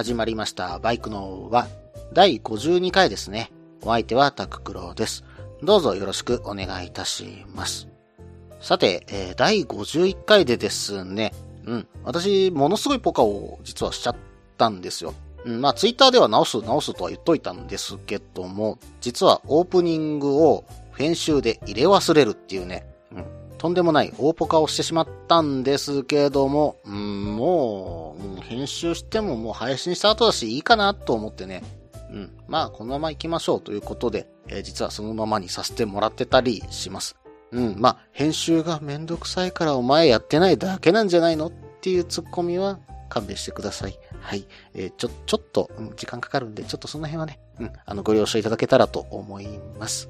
始まりました。バイクのは第52回ですね。お相手はタククロです。どうぞよろしくお願いいたします。さて、えー第51回でですね、うん、私、ものすごいポカを実はしちゃったんですよ。うん、まあ、ツイッターでは直す直すとは言っといたんですけども、実はオープニングを編集で入れ忘れるっていうね、とんでもない大ポカをしてしまったんですけれども、うん、もう、編集してももう配信した後だしいいかなと思ってね、うん。まあ、このまま行きましょうということで、えー実はそのままにさせてもらってたりします。うん。まあ、編集がめんどくさいからお前やってないだけなんじゃないのっていうツッコミは勘弁してください。はい。えーちょ、ちょっと、うん時間かかるんで、ちょっとその辺はね、うん、あの、ご了承いただけたらと思います。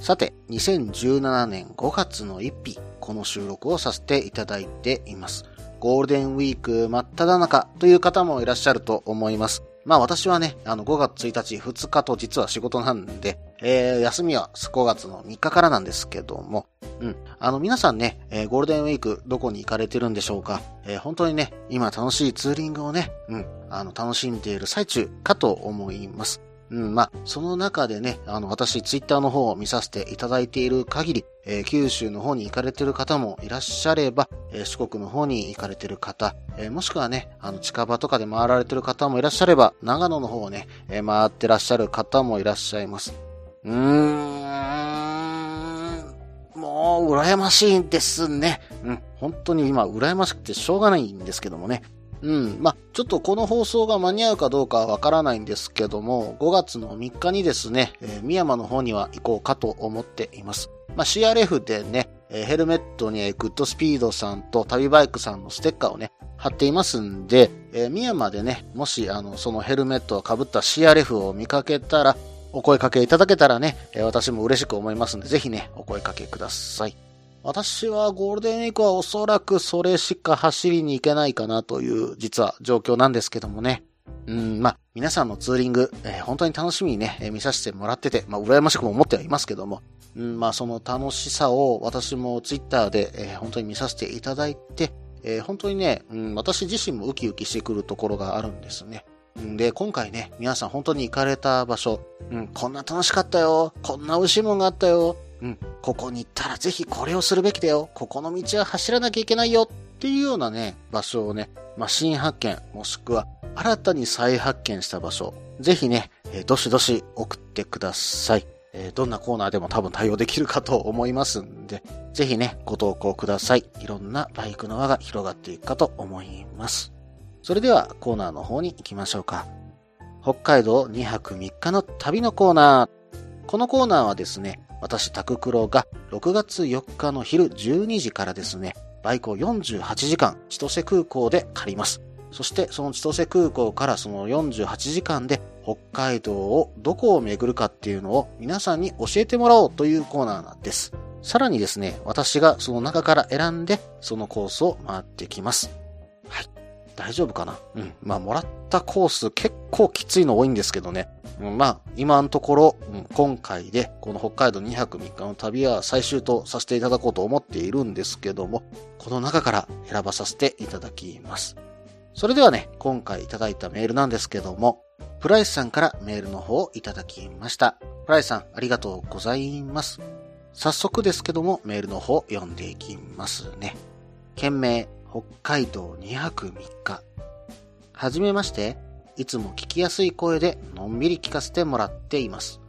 さて、2017年5月の1日、この収録をさせていただいています。ゴールデンウィーク真っ只中という方もいらっしゃると思います。まあ私はね、あの5月1日、2日と実は仕事なんで、えー、休みは5月の3日からなんですけども、うん。あの皆さんね、えーゴールデンウィークどこに行かれてるんでしょうか？えー本当にね、今楽しいツーリングをね、うん、あの楽しんでいる最中かと思います。うん、まあ、その中でね、あの、私、ツイッターの方を見させていただいている限り、えー九州の方に行かれてる方もいらっしゃれば、えー四国の方に行かれてる方、えーもしくはね、あの、近場とかで回られてる方もいらっしゃれば、長野の方をね、えー回ってらっしゃる方もいらっしゃいます。うーん、もう、羨ましいんですね。うん、本当に今、羨ましくてしょうがないんですけどもね。うん。まあ、ちょっとこの放送が間に合うかどうかはわからないんですけども、5月の3日にですね、えー、宮山の方には行こうかと思っています。まあ、CRF でね、えーヘルメットにグッドスピードさんと旅バイクさんのステッカーをね、貼っていますんで、えー宮山でね、もし、あの、そのヘルメットを被った CRF を見かけたら、お声かけいただけたらね、え私も嬉しく思いますんで、ぜひね、お声かけください。私はゴールデンウィークはおそらくそれしか走りに行けないかなという実は状況なんですけどもね。うん、まあ、皆さんのツーリング、えー本当に楽しみにね、えー見させてもらってて、まあ、羨ましくも思ってはいますけども、うん、まあ、その楽しさを私もツイッターで、えー本当に見させていただいて、えー本当にね、うん、私自身もウキウキしてくるところがあるんですね。んで、今回ね、皆さん本当に行かれた場所、うん、こんな楽しかったよ、こんな美味しいもんがあったよ、うん、ここに行ったらぜひこれをするべきだよ。ここの道は走らなきゃいけないよ。っていうようなね、場所をね、まあ、新発見、もしくは新たに再発見した場所、ぜひね、えーどしどし送ってください。えーどんなコーナーでも多分対応できるかと思いますんで、ぜひね、ご投稿ください。いろんなバイクの輪が広がっていくかと思います。それではコーナーの方に行きましょうか。北海道2泊3日の旅のコーナー。このコーナーはですね、私、タククロが6月4日の昼12時からですね、バイクを48時間千歳空港で借ります。そしてその千歳空港からその48時間で北海道をどこを巡るかっていうのを皆さんに教えてもらおうというコーナーなんです。さらにですね、私がその中から選んでそのコースを回ってきます。大丈夫かな？うん。まあ、もらったコース結構きついの多いんですけどね。うん、まあ、今のところ、うん今回で、この北海道2泊3日の旅は最終とさせていただこうと思っているんですけども、この中から選ばさせていただきます。それではね、今回いただいたメールなんですけども、プライスさんからメールの方をいただきました。プライスさん、ありがとうございます。早速ですけども、メールの方読んでいきますね。件名、北海道2泊3日。はじめまして、いつも聞きやすい声でのんびり聞かせてもらっています。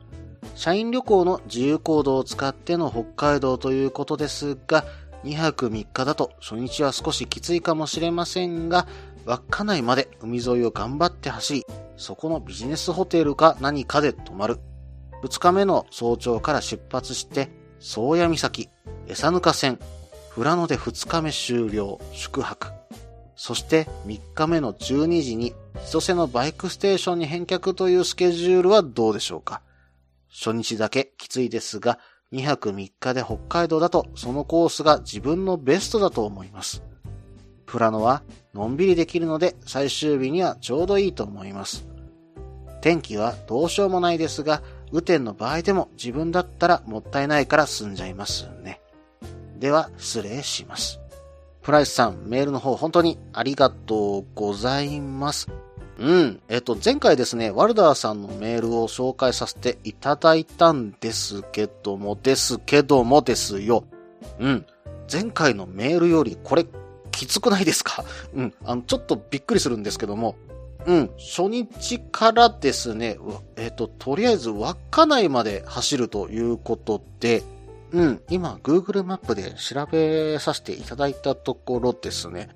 社員旅行の自由行動を使っての北海道ということですが、2泊3日だと初日は少しきついかもしれませんが、稚内まで海沿いを頑張って走り、そこのビジネスホテルか何かで泊まる。2日目の早朝から出発して、宗谷岬、餌ぬか線、富良野で2日目終了、宿泊。そして3日目の12時に千歳のバイクステーションに返却というスケジュールはどうでしょうか？初日だけきついですが、2泊3日で北海道だとそのコースが自分のベストだと思います。富良野はのんびりできるので最終日にはちょうどいいと思います。天気はどうしようもないですが、雨天の場合でも自分だったらもったいないから済んじゃいますね。では、失礼します。プライスさん、メールの方本当にありがとうございます。うん。えっと、前回ですね、ワルダーさんのメールを紹介させていただいたんですけども、ですけどもですよ。うん。前回のメールよりこれきつくないですか？うん。あの、ちょっとびっくりするんですけども、うん。初日からですね、えっ、と、とりあえず稚内まで走るということで、うん。今、Google マップで調べさせていただいたところですね。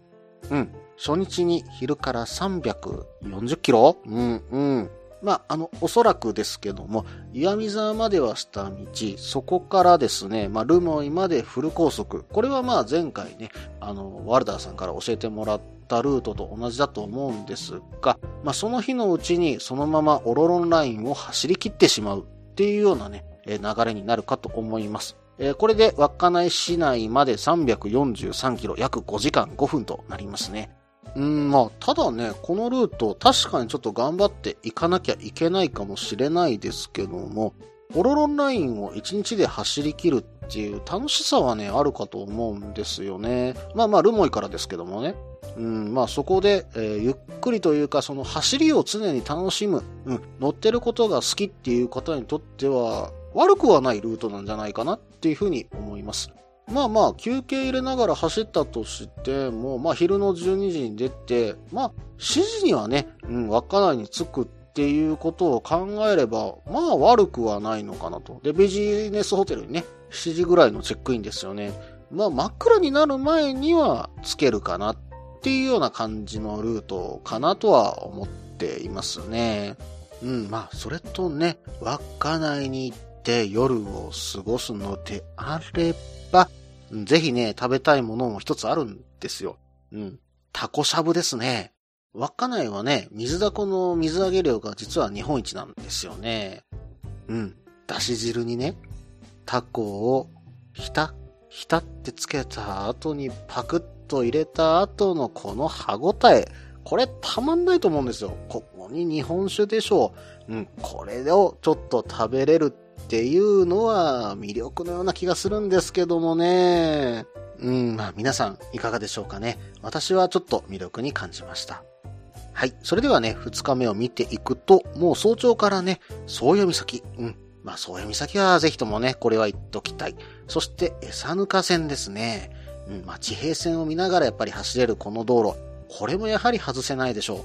うん。初日に昼から340キロ？うん、うん。まあ、あの、おそらくですけども、岩見沢までは下道、そこからですね、まあ、ルモイまでフル高速。これはま前回ね、あの、ワルダーさんから教えてもらったルートと同じだと思うんですが、まあ、その日のうちにそのままオロロンラインを走り切ってしまうっていうようなね、流れになるかと思います。これで稚内市内まで343キロ、約5時間5分となりますね。うん、まあ、ただね、このルート、確かにちょっと頑張っていかなきゃいけないかもしれないですけども、オロロンラインを1日で走り切るっていう楽しさはね、あるかと思うんですよね。まあまあ、ルモイからですけどもね。うん、まあそこで、えー、ゆっくりというか、その走りを常に楽しむ、うん、乗ってることが好きっていう方にとっては、悪くはないルートなんじゃないかなっていうふうに思います。まあまあ、休憩入れながら走ったとしても、まあ昼の12時に出て、まあ、7時にはね、うん、稚内に着くっていうことを考えれば、まあ悪くはないのかなと。で、ビジネスホテルにね、7時ぐらいのチェックインですよね。まあ真っ暗になる前には着けるかなっていうような感じのルートかなとは思っていますね。うん、まあそれとね、稚内に行って夜を過ごすのであれば、ぜひね、食べたいものも一つあるんですよ。うん。タコしゃぶですね。稚内はね、水だこの水揚げ量が実は日本一なんですよね。うん。だし汁にね、タコをひた、ひたってつけた後にパクッと入れた後のこの歯ごたえ。これたまんないと思うんですよ。ここに日本酒でしょう。うん。これをちょっと食べれるっていうのは魅力のような気がするんですけどもね。うん、まあ皆さんいかがでしょうかね。私はちょっと魅力に感じました。はい。それではね、二日目を見ていくと、もう早朝からね、宗谷岬。うん。まあ、宗谷岬はぜひともね、これは言っときたい。そして、餌ぬか線ですね。うん、まあ、地平線を見ながらやっぱり走れるこの道路。これもやはり外せないでしょう。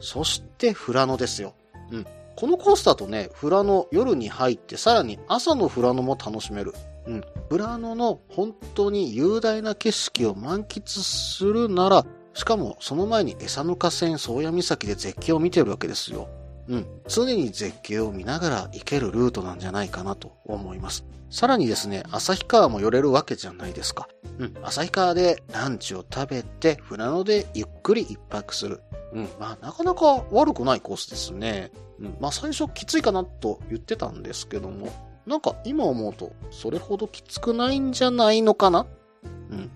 そして、富良野ですよ。うん。このコースだとね、富良野夜に入ってさらに朝の富良野も楽しめる。うん。富良野の本当に雄大な景色を満喫するなら、しかもその前に餌の河川宗谷岬で絶景を見てるわけですよ。うん。常に絶景を見ながら行けるルートなんじゃないかなと思います。さらにですね、旭川も寄れるわけじゃないですか。うん。旭川でランチを食べて、富良野でゆっくり一泊する。うん。まあ、なかなか悪くないコースですね。うん、まあ最初きついかなと言ってたんですけども、なんか今思うとそれほどきつくないんじゃないのかな？うん。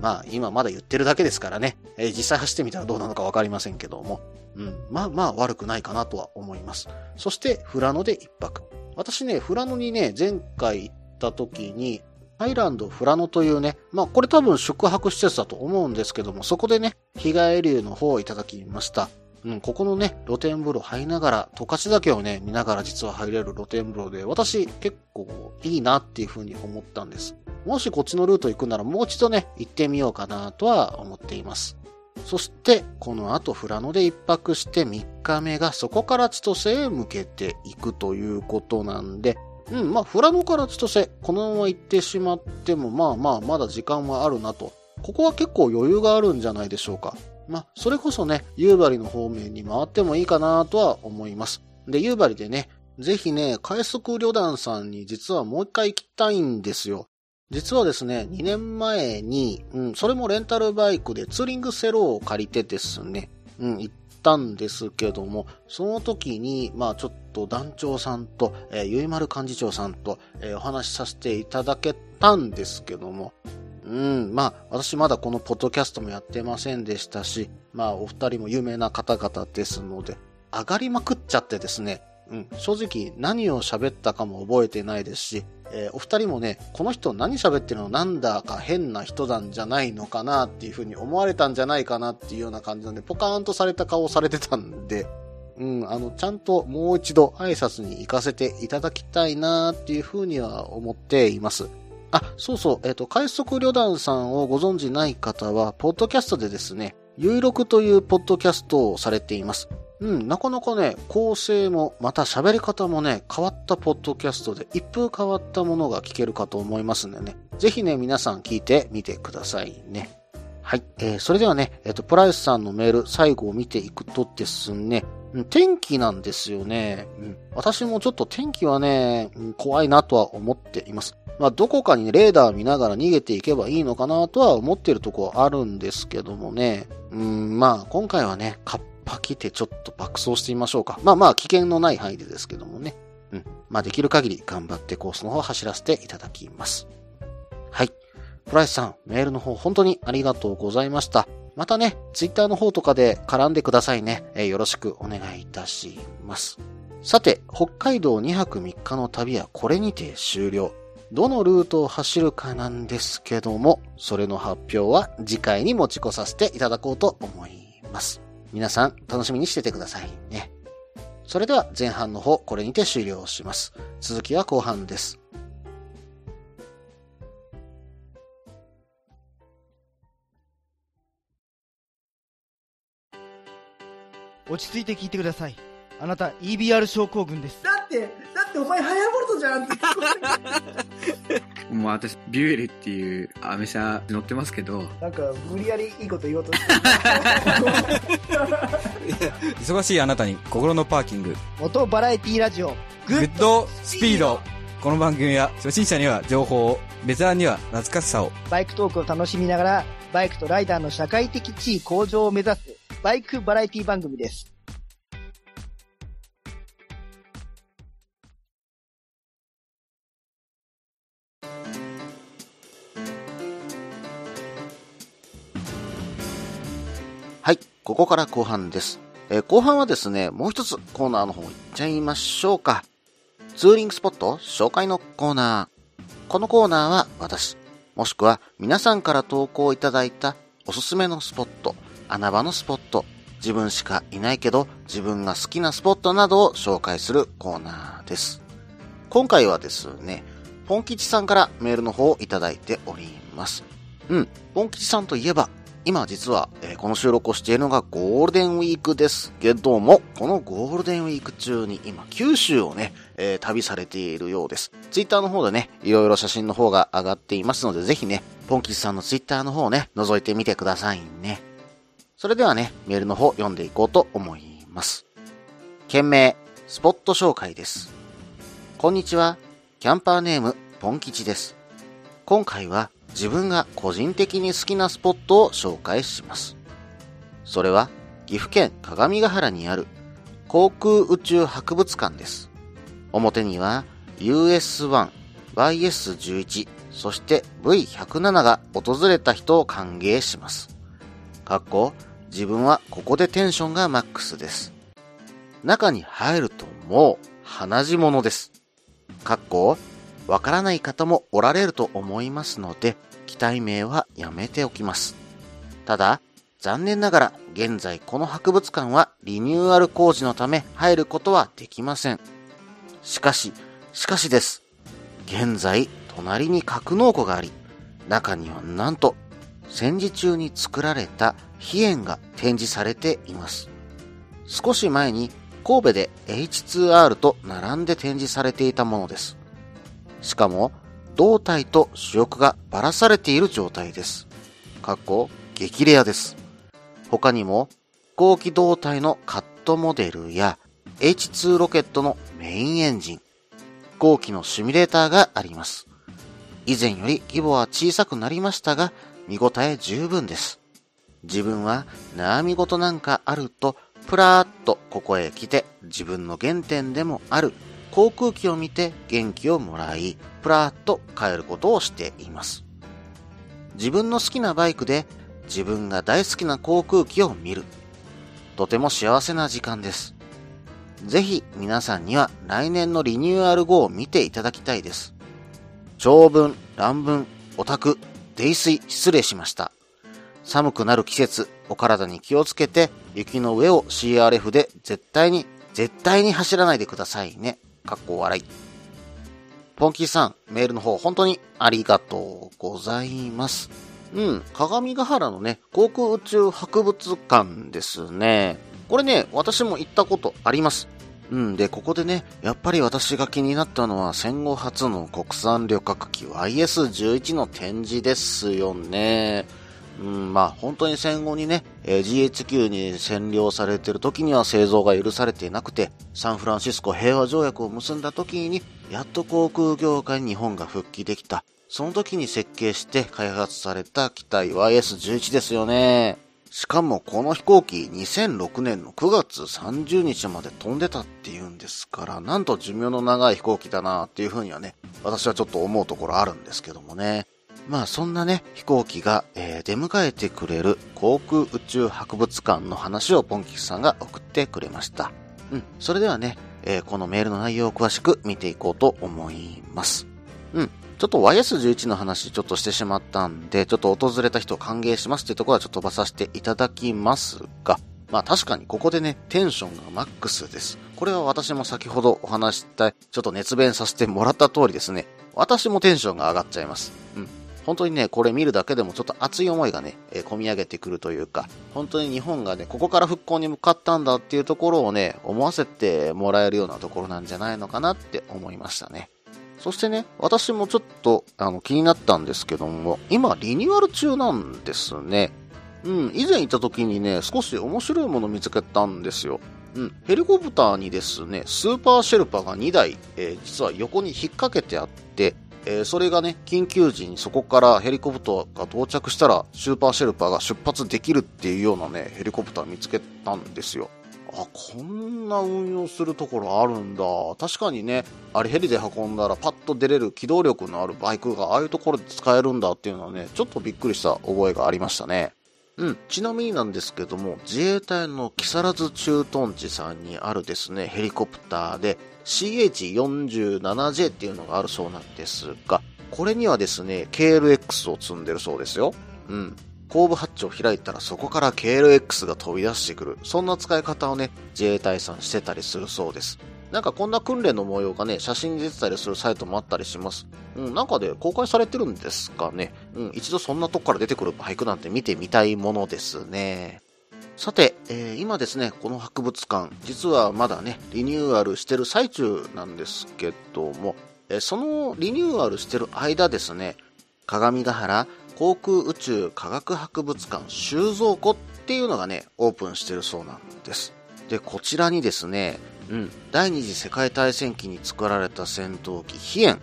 まあ今まだ言ってるだけですからね、えー、実際走ってみたらどうなのかわかりませんけども、うん。まあまあ悪くないかなとは思います。そして富良野で一泊。私ね、富良野にね、前回行った時に、ハイランド富良野というね、まあこれ多分宿泊施設だと思うんですけども、そこでね、日帰りの方をいただきました。うん、ここのね、露天風呂入りながら、十勝岳をね、見ながら実は入れる露天風呂で、私結構いいなっていう風に思ったんです。もしこっちのルート行くならもう一度ね、行ってみようかなとは思っています。そして、この後富良野で一泊して3日目がそこから千歳へ向けていくということなんで、うん、まあ、富良野から千歳、このまま行ってしまっても、まあまあ、まだ時間はあるなと。ここは結構余裕があるんじゃないでしょうか。まあ、それこそね、夕張の方面に回ってもいいかなとは思います。で、夕張でね、ぜひね、快速旅団さんに実はもう一回行きたいんですよ。実はですね、2年前に、うん、それもレンタルバイクでツーリングセローを借りてですね、うん、行ったんですけども、その時に、まあちょっと団長さんと、えー、ゆいまる幹事長さんと、えー、お話しさせていただけたんですけども、うん、まあ、私まだこのポッドキャストもやってませんでしたし、まあ、お二人も有名な方々ですので、上がりまくっちゃってですね、うん、正直何を喋ったかも覚えてないですし、えー、お二人もね、この人何喋ってるのなんだか変な人なんじゃないのかなっていう風に思われたんじゃないかなっていうような感じなんで、ポカーンとされた顔をされてたんで、うん、あの、ちゃんともう一度挨拶に行かせていただきたいなっていう風には思っています。あ、そうそう、えっ、ー、と、快速旅団さんをご存知ない方は、ポッドキャストでですね、ゆいろくというポッドキャストをされています。うん、なかなかね、構成も、また喋り方もね、変わったポッドキャストで、一風変わったものが聞けるかと思いますんでね、ぜひね、皆さん聞いてみてくださいね。はい。えー、それではね、えっ、ー、と、プライスさんのメール、最後を見ていくとですね、天気なんですよね。うん、私もちょっと天気はね、怖いなとは思っています。まあ、どこかに、レーダー見ながら逃げていけばいいのかなとは思ってるとこあるんですけどもね。うん、まあ、今回はね、カッパ来てちょっと爆走してみましょうか。まあまあ、危険のない範囲でですけどもね。うん。まあ、できる限り頑張ってコースの方走らせていただきます。はい。プライスさん、メールの方本当にありがとうございました。またね、ツイッターの方とかで絡んでくださいね。えー、よろしくお願いいたします。さて、北海道2泊3日の旅はこれにて終了。どのルートを走るかなんですけども、それの発表は次回に持ち越させていただこうと思います。皆さん楽しみにしててくださいね。それでは前半の方、これにて終了します。続きは後半です。落ち着いて聞いてください。あなた EBR 症候群です。だって、だってお前ハヤボルトじゃんって もう私、ビュエルっていうアメ車乗ってますけど。なんか、無理やりいいこと言おうとして 忙しいあなたに心のパーキング。モトバラエティラジオ、グッドスピード。この番組は初心者には情報を、ベテランには懐かしさを。バイクトークを楽しみながら、バイクとライダーの社会的地位向上を目指す、バイクバラエティ番組です。ここから後半です。え、後半はですね、もう一つコーナーの方行っちゃいましょうか。ツーリングスポット紹介のコーナー。このコーナーは私、もしくは皆さんから投稿いただいたおすすめのスポット、穴場のスポット、自分しかいないけど自分が好きなスポットなどを紹介するコーナーです。今回はですね、ポン吉さんからメールの方をいただいております。うん、ポン吉さんといえば、今実は、えー、この収録をしているのがゴールデンウィークですけども、このゴールデンウィーク中に今九州をね、えー、旅されているようです。ツイッターの方でね、いろいろ写真の方が上がっていますので、ぜひね、ポンキスさんのツイッターの方をね、覗いてみてくださいね。それではね、メールの方読んでいこうと思います。件名、スポット紹介です。こんにちは、キャンパーネーム、ポン吉です。今回は自分が個人的に好きなスポットを紹介します。それは岐阜県鏡ヶ原にある航空宇宙博物館です。表には US1、YS11、そして V107 が訪れた人を歓迎します。かっこ、自分はここでテンションがマックスです。中に入るともう鼻血物です。かっこ、わからない方もおられると思いますので、機体名はやめておきます。ただ、残念ながら現在この博物館はリニューアル工事のため入ることはできません。しかし、しかしです。現在、隣に格納庫があり、中にはなんと、戦時中に作られた飛燕が展示されています。少し前に神戸で H2R と並んで展示されていたものです。しかも、胴体と主翼がばらされている状態です。かっこ、激レアです。他にも、飛行機胴体のカットモデルや H2 ロケットのメインエンジン、飛行機のシミュレーターがあります。以前より規模は小さくなりましたが、見応え十分です。自分は悩み事なんかあると、プラーっとここへ来て自分の原点でもある航空機を見て元気をもらい、プラーっと帰ることをしています。自分の好きなバイクで自分が大好きな航空機を見る。とても幸せな時間です。ぜひ皆さんには来年のリニューアル後を見ていただきたいです。長文、乱文、オタク、泥酔失礼しました。寒くなる季節、お体に気をつけて、雪の上を CRF で絶対に、絶対に走らないでくださいね。かっこ笑い。ポンキーさん、メールの方本当にありがとうございます。うん、鏡ヶ原のね、航空宇宙博物館ですね。これね、私も行ったことあります。うん、で、ここでね、やっぱり私が気になったのは戦後初の国産旅客機 YS11 の展示ですよね。うん、まあ本当に戦後にね、え GHQ に占領されてる時には製造が許されていなくて、サンフランシスコ平和条約を結んだ時に、やっと航空業界に日本が復帰できた。その時に設計して開発された機体 YS11 ですよね。しかもこの飛行機2006年の9月30日まで飛んでたっていうんですから、なんと寿命の長い飛行機だなっていうふうにはね、私はちょっと思うところあるんですけどもね。まあそんなね、飛行機が、えー出迎えてくれる航空宇宙博物館の話をポンキキさんが送ってくれました。うん、それではね、えーこのメールの内容を詳しく見ていこうと思います。うん。ちょっと YS11 の話ちょっとしてしまったんで、ちょっと訪れた人を歓迎しますっていうところはちょっと飛ばさせていただきますが、まあ確かにここでね、テンションがマックスです。これは私も先ほどお話しした、ちょっと熱弁させてもらった通りですね、私もテンションが上がっちゃいます。うん。本当にね、これ見るだけでもちょっと熱い思いがね、えー込み上げてくるというか、本当に日本がね、ここから復興に向かったんだっていうところをね、思わせてもらえるようなところなんじゃないのかなって思いましたね。そしてね、私もちょっとあの気になったんですけども、今リニューアル中なんですね。うん、以前行った時にね、少し面白いもの見つけたんですよ。うん、ヘリコプターにですね、スーパーシェルパーが2台、えー実は横に引っ掛けてあって、えーそれがね、緊急時にそこからヘリコプターが到着したら、スーパーシェルパーが出発できるっていうようなね、ヘリコプター見つけたんですよ。あ、こんな運用するところあるんだ。確かにね、あれヘリで運んだらパッと出れる機動力のあるバイクがああいうところで使えるんだっていうのはね、ちょっとびっくりした覚えがありましたね。うん。ちなみになんですけども、自衛隊の木更津駐屯地さんにあるですね、ヘリコプターで CH47J っていうのがあるそうなんですが、これにはですね、KLX を積んでるそうですよ。うん。後部ハッチを開いたらそこから KLX が飛び出してくる。そんな使い方をね、自衛隊さんしてたりするそうです。なんかこんな訓練の模様がね、写真に出てたりするサイトもあったりします。うん、なんかで公開されてるんですかね。うん、一度そんなとこから出てくるバイクなんて見てみたいものですね。さて、えー今ですね、この博物館、実はまだね、リニューアルしてる最中なんですけども、えーそのリニューアルしてる間ですね、鏡ヶ原航空宇宙科学博物館収蔵庫っていうのがね、オープンしてるそうなんです。で、こちらにですね、うん、第二次世界大戦期に作られた戦闘機、飛燕。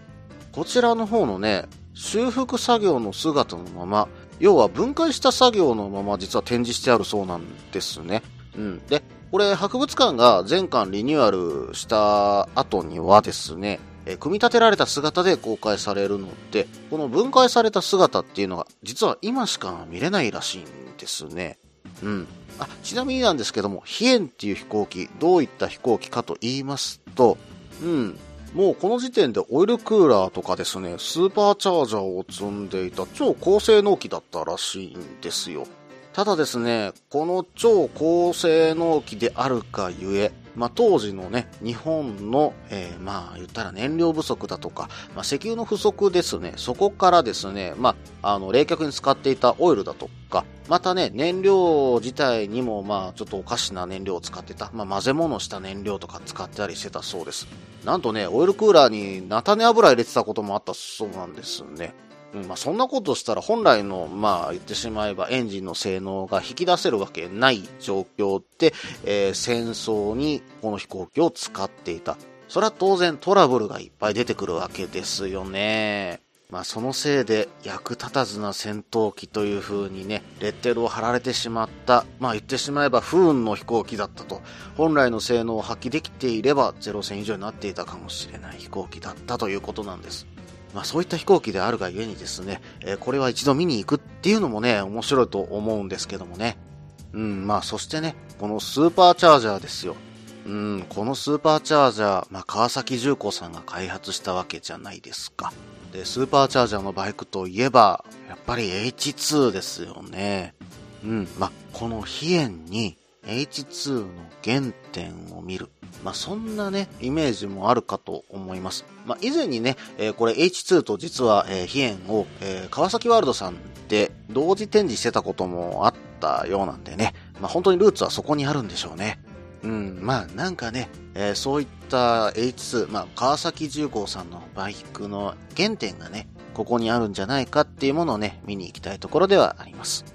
こちらの方のね、修復作業の姿のまま、要は分解した作業のまま実は展示してあるそうなんですね。うん。で、これ博物館が全館リニューアルした後にはですね、え組み立てられた姿で公開されるので、この分解された姿っていうのが実は今しか見れないらしいんですね。うん。あ、ちなみになんですけども、飛燕っていう飛行機、どういった飛行機かと言いますと、うん。もうこの時点でオイルクーラーとかですね、スーパーチャージャーを積んでいた超高性能機だったらしいんですよ。ただですね、この超高性能機であるかゆえ、まあ、当時のね、日本の、えーまあ、言ったら燃料不足だとか、まあ、石油の不足ですね、そこからですね、まあ、あの、冷却に使っていたオイルだとか、またね、燃料自体にも、まあ、ちょっとおかしな燃料を使ってた、まあ、混ぜ物した燃料とか使ってたりしてたそうです。なんとね、オイルクーラーに菜種油入れてたこともあったそうなんですね。まあ、そんなことしたら本来の、まあ言ってしまえばエンジンの性能が引き出せるわけない状況で、えー戦争にこの飛行機を使っていた。それは当然トラブルがいっぱい出てくるわけですよね。まあそのせいで役立たずな戦闘機という風にね、レッテルを貼られてしまった。まあ言ってしまえば不運の飛行機だったと。本来の性能を発揮できていれば0戦以上になっていたかもしれない飛行機だったということなんです。まあそういった飛行機であるがゆえにですね、えーこれは一度見に行くっていうのもね、面白いと思うんですけどもね。うん、まあそしてね、このスーパーチャージャーですよ。うん、このスーパーチャージャー、まあ川崎重工さんが開発したわけじゃないですか。で、スーパーチャージャーのバイクといえば、やっぱり H2 ですよね。うん、まあこの飛燕に H2 の原点を見る。まあ、そんなね、イメージもあるかと思います。まあ、以前にね、えーこれ H2 と実は、えー、飛燕を、えー川崎ワールドさんで同時展示してたこともあったようなんでね、まあ、本当にルーツはそこにあるんでしょうね。うん、まあなんかね、えーそういった H2、まあ川崎重工さんのバイクの原点がね、ここにあるんじゃないかっていうものをね、見に行きたいところではあります。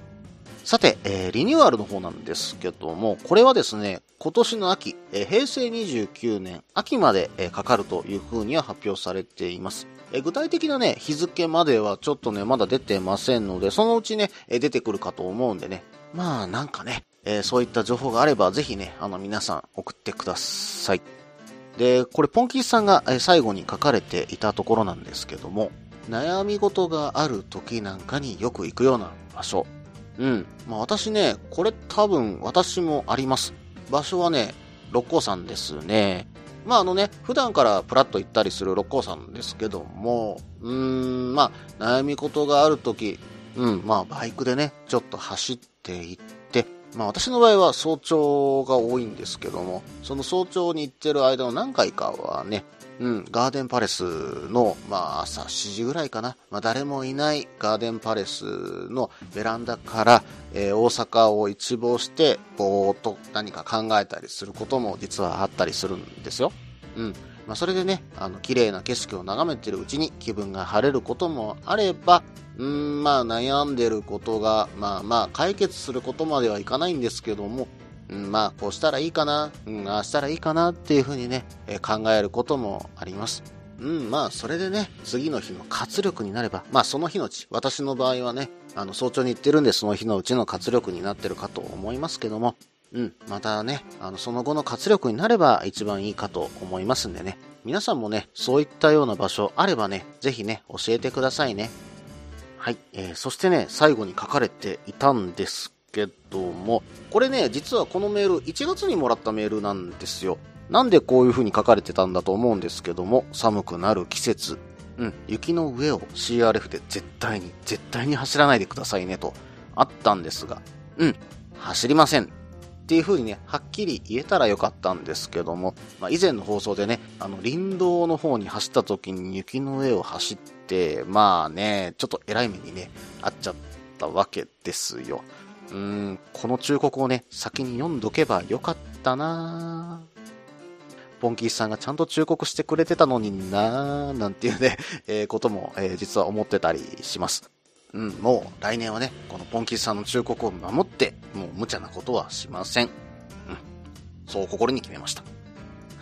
さて、えーリニューアルの方なんですけども、これはですね、今年の秋、え平成29年秋まで、えかかるというふうには発表されています。え具体的なね、日付まではちょっとね、まだ出てませんので、そのうちね、え出てくるかと思うんでね、まあなんかね、えそういった情報があれば、ぜひね、あの皆さん送ってください。で、これポンキーさんが最後に書かれていたところなんですけども、悩み事がある時なんかによく行くような場所。うん。まあ私ね、これ多分私もあります。場所はね、六甲山ですね。まああのね、普段からプラッと行ったりする六甲山ですけども、うーん、まあ悩み事がある時、うん、まあバイクでね、ちょっと走って行って、まあ私の場合は早朝が多いんですけども、その早朝に行ってる間の何回かはね、うん、ガーデンパレスの、まあ朝7時ぐらいかな、まあ誰もいないガーデンパレスのベランダから、えー大阪を一望して、ぼーっと何か考えたりすることも実はあったりするんですよ。うん。まあそれでね、あの、綺麗な景色を眺めてるうちに気分が晴れることもあれば、うん、まあ悩んでることが、まあまあ解決することまではいかないんですけども、うん、まあこうしたらいいかな、うん、ああしたらいいかなっていうふうにね、え考えることもあります。うん、まあそれでね、次の日の活力になれば、まあその日のうち、私の場合はね、あの早朝に行ってるんでその日のうちの活力になってるかと思いますけども、うん、またね、あのその後の活力になれば一番いいかと思いますんでね、皆さんもね、そういったような場所あればね、ぜひね、教えてくださいね。はい、えー、そしてね、最後に書かれていたんですけども、これね、実はこのメール、1月にもらったメールなんですよ。なんでこういう風に書かれてたんだと思うんですけども、寒くなる季節。うん、雪の上を CRF で絶対に、絶対に走らないでくださいねと、あったんですが、うん、走りません。っていう風にね、はっきり言えたらよかったんですけども、まあ、以前の放送でね、あの、林道の方に走った時に雪の上を走って、まあね、ちょっと偉い目にね、あっちゃったわけですよ。うん、この忠告をね、先に読んどけばよかったなぁポンキーさんがちゃんと忠告してくれてたのになぁなんていうね、えーことも、えー実は思ってたりします。うん、もう来年はね、このポンキーさんの忠告を守って、もう無茶なことはしません。うん。そう心に決めました。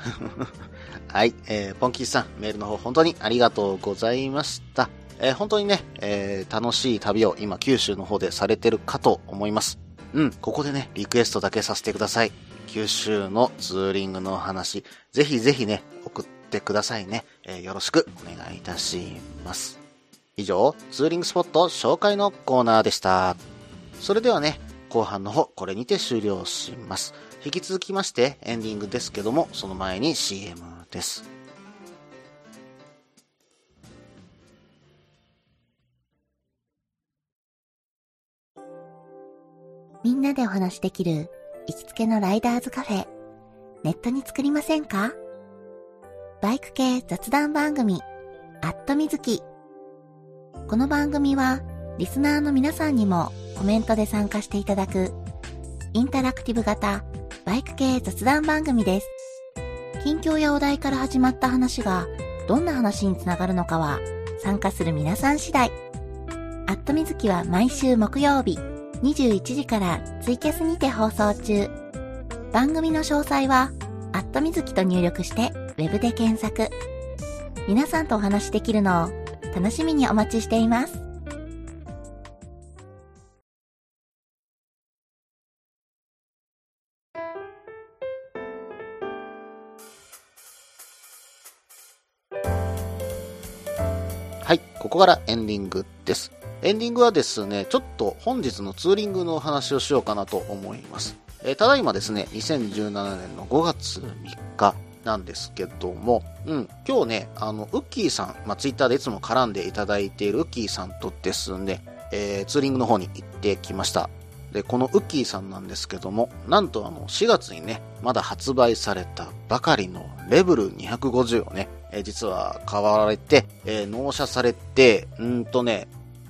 はい、えー、ポンキーさん、メールの方本当にありがとうございました。えー本当にね、えー楽しい旅を今九州の方でされてるかと思います。うん、ここでね、リクエストだけさせてください。九州のツーリングの話、ぜひぜひね、送ってくださいね。えーよろしくお願いいたします。以上、ツーリングスポット紹介のコーナーでした。それではね、後半の方、これにて終了します。引き続きまして、エンディングですけども、その前に CM です。みんなでお話しできる行きつけのライダーズカフェ、ネットに作りませんか？バイク系雑談番組、アットみずき。この番組は、リスナーの皆さんにもコメントで参加していただく、インタラクティブ型バイク系雑談番組です。近況やお題から始まった話が、どんな話につながるのかは、参加する皆さん次第。アットみずきは毎週木曜日、21時からツイキャスにて放送中。番組の詳細は、アットみずきと入力して、ウェブで検索。皆さんとお話しできるのを楽しみにお待ちしています。はい、ここからエンディングです。エンディングはですね、ちょっと本日のツーリングのお話をしようかなと思います。えーただいまですね、2017年の5月3日なんですけども、うん、今日ね、あの、ウッキーさん、まあ、ツイッターでいつも絡んでいただいているウッキーさんとですね、えーツーリングの方に行ってきました。で、このウッキーさんなんですけども、なんとあの、4月にね、まだ発売されたばかりのレベル250をね、えー実は買われて、えー納車されて、うんとね、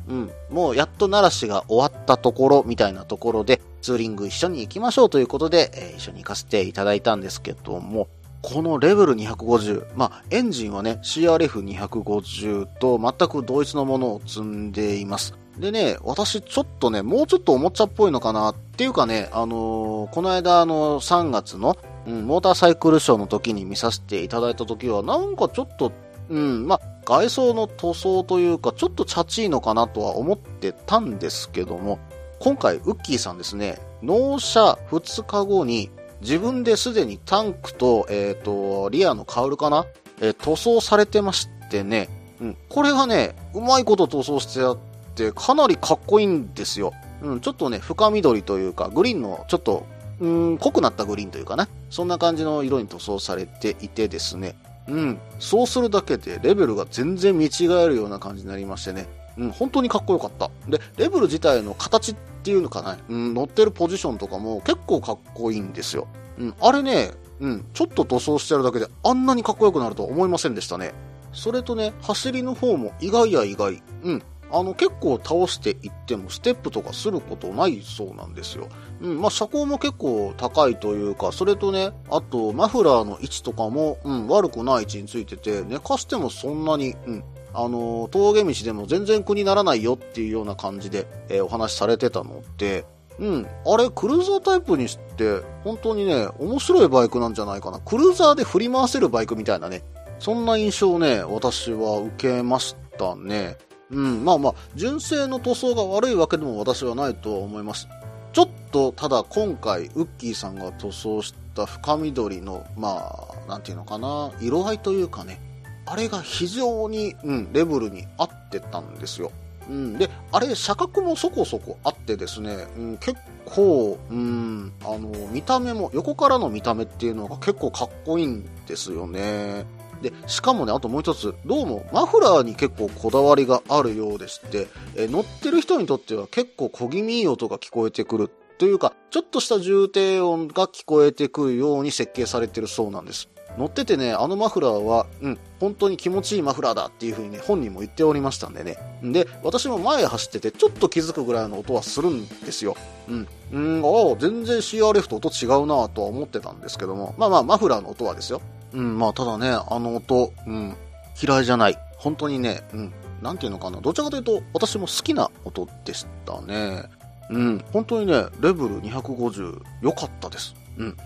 うん、もうやっと奈良市が終わったところみたいなところで、ツーリング一緒に行きましょうということで、えー一緒に行かせていただいたんですけども、このレベル250、まあ、エンジンはね、CRF250 と全く同一のものを積んでいます。でね、私ちょっとね、もうちょっとおもちゃっぽいのかなっていうかね、あのーこの間あの3月の、うん、モーターサイクルショーの時に見させていただいた時は、なんかちょっと、うん、まあ、外装の塗装というか、ちょっとチャチいのかなとは思ってたんですけども、今回、ウッキーさんですね、納車2日後に、自分ですでにタンクと、えっ、と、リアのカウルかなえー塗装されてましてね、うん、これがね、うまいこと塗装してあって、かなりかっこいいんですよ。うん、ちょっとね、深緑というか、グリーンのちょっと、うん、濃くなったグリーンというかな。そんな感じの色に塗装されていてですね。うん、そうするだけでレベルが全然見違えるような感じになりましてね。うん、本当にかっこよかった。で、レベル自体の形っていうのかな、うん、乗ってるポジションとかも結構かっこいいんですよ。うん、あれね、うん、ちょっと塗装してるだけであんなにかっこよくなるとは思いませんでしたね。それとね、走りの方も意外や意外。うん。あの、結構倒していってもステップとかすることないそうなんですよ。うん。まあ、車高も結構高いというか、それとね、あと、マフラーの位置とかも、うん、悪くない位置についてて、寝かしてもそんなに、うん、あの、峠道でも全然苦にならないよっていうような感じで、えーお話しされてたので、うん。あれ、クルーザータイプにして、本当にね、面白いバイクなんじゃないかな。クルーザーで振り回せるバイクみたいなね。そんな印象をね、私は受けましたね。うん。まあまあ、純正の塗装が悪いわけでも私はないとは思います。ちょっと、ただ今回、ウッキーさんが塗装した深緑の、まあ、なんていうのかな、色合いというかね、あれが非常に、うん、レベルに合ってたんですよ。うん、で、あれ、車格もそこそこあってですね、うん、結構、うん、あの、見た目も、横からの見た目っていうのが結構かっこいいんですよね。で、しかもね、あともう一つ、どうもマフラーに結構こだわりがあるようでして、え乗ってる人にとっては結構小気味いい音が聞こえてくるというか、ちょっとした重低音が聞こえてくるように設計されてるそうなんです。乗っててね、あのマフラーは、うん、本当に気持ちいいマフラーだっていう風にね、本人も言っておりましたんでね。で、私も前走ってて、ちょっと気づくぐらいの音はするんですよ。うん。うん、ああ、全然 CRF と音違うなとは思ってたんですけども、まあまあ、マフラーの音はですよ。うん、まあ、ただね、あの音、うん、嫌いじゃない。本当にね、うん、なんていうのかな、どちらかというと、私も好きな音でしたね。うん、本当にね、レベル250、良かったです。うん。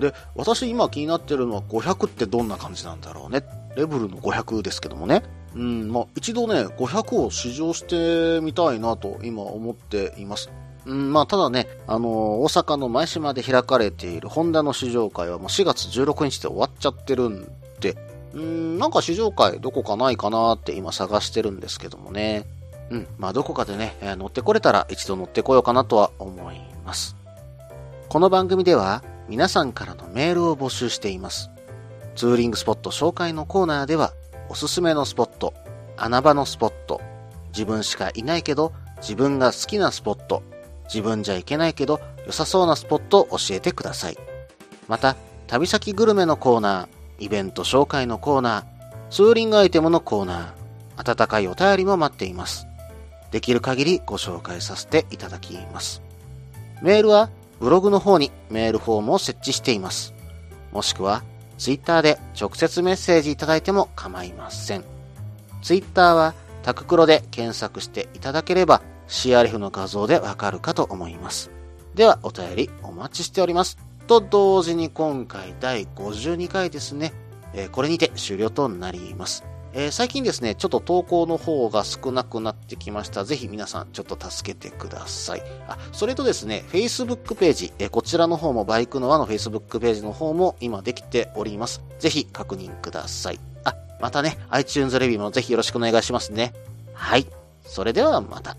で、私今気になってるのは500ってどんな感じなんだろうね。レベルの500ですけどもね。うん、まあ一度ね、500を試乗してみたいなと今思っています。うん、まあただね、あのー大阪の前島で開かれているホンダの試乗会はもう4月16日で終わっちゃってるんで、うん、なんか試乗会どこかないかなって今探してるんですけどもね。うん、まあどこかでね、えー乗ってこれたら一度乗ってこようかなとは思います。この番組では皆さんからのメールを募集しています。ツーリングスポット紹介のコーナーでは、おすすめのスポット、穴場のスポット、自分しかいないけど自分が好きなスポット、自分じゃいけないけど良さそうなスポットを教えてください。また、旅先グルメのコーナー、イベント紹介のコーナー、ツーリングアイテムのコーナー、温かいお便りも待っています。できる限りご紹介させていただきます。メールはブログの方にメールフォームを設置しています。もしくはツイッターで直接メッセージいただいても構いません。ツイッターはタククロで検索していただければ CRF の画像でわかるかと思います。ではお便りお待ちしております。と同時に今回第52回ですね。えーこれにて終了となります。えー最近ですね、ちょっと投稿の方が少なくなってきました。ぜひ皆さんちょっと助けてください。あ、それとですね、Facebook ページ、えーこちらの方もバイクの輪の Facebook ページの方も今できております。ぜひ確認ください。あ、またね、iTunes レビューもぜひよろしくお願いしますね。はい。それではまた。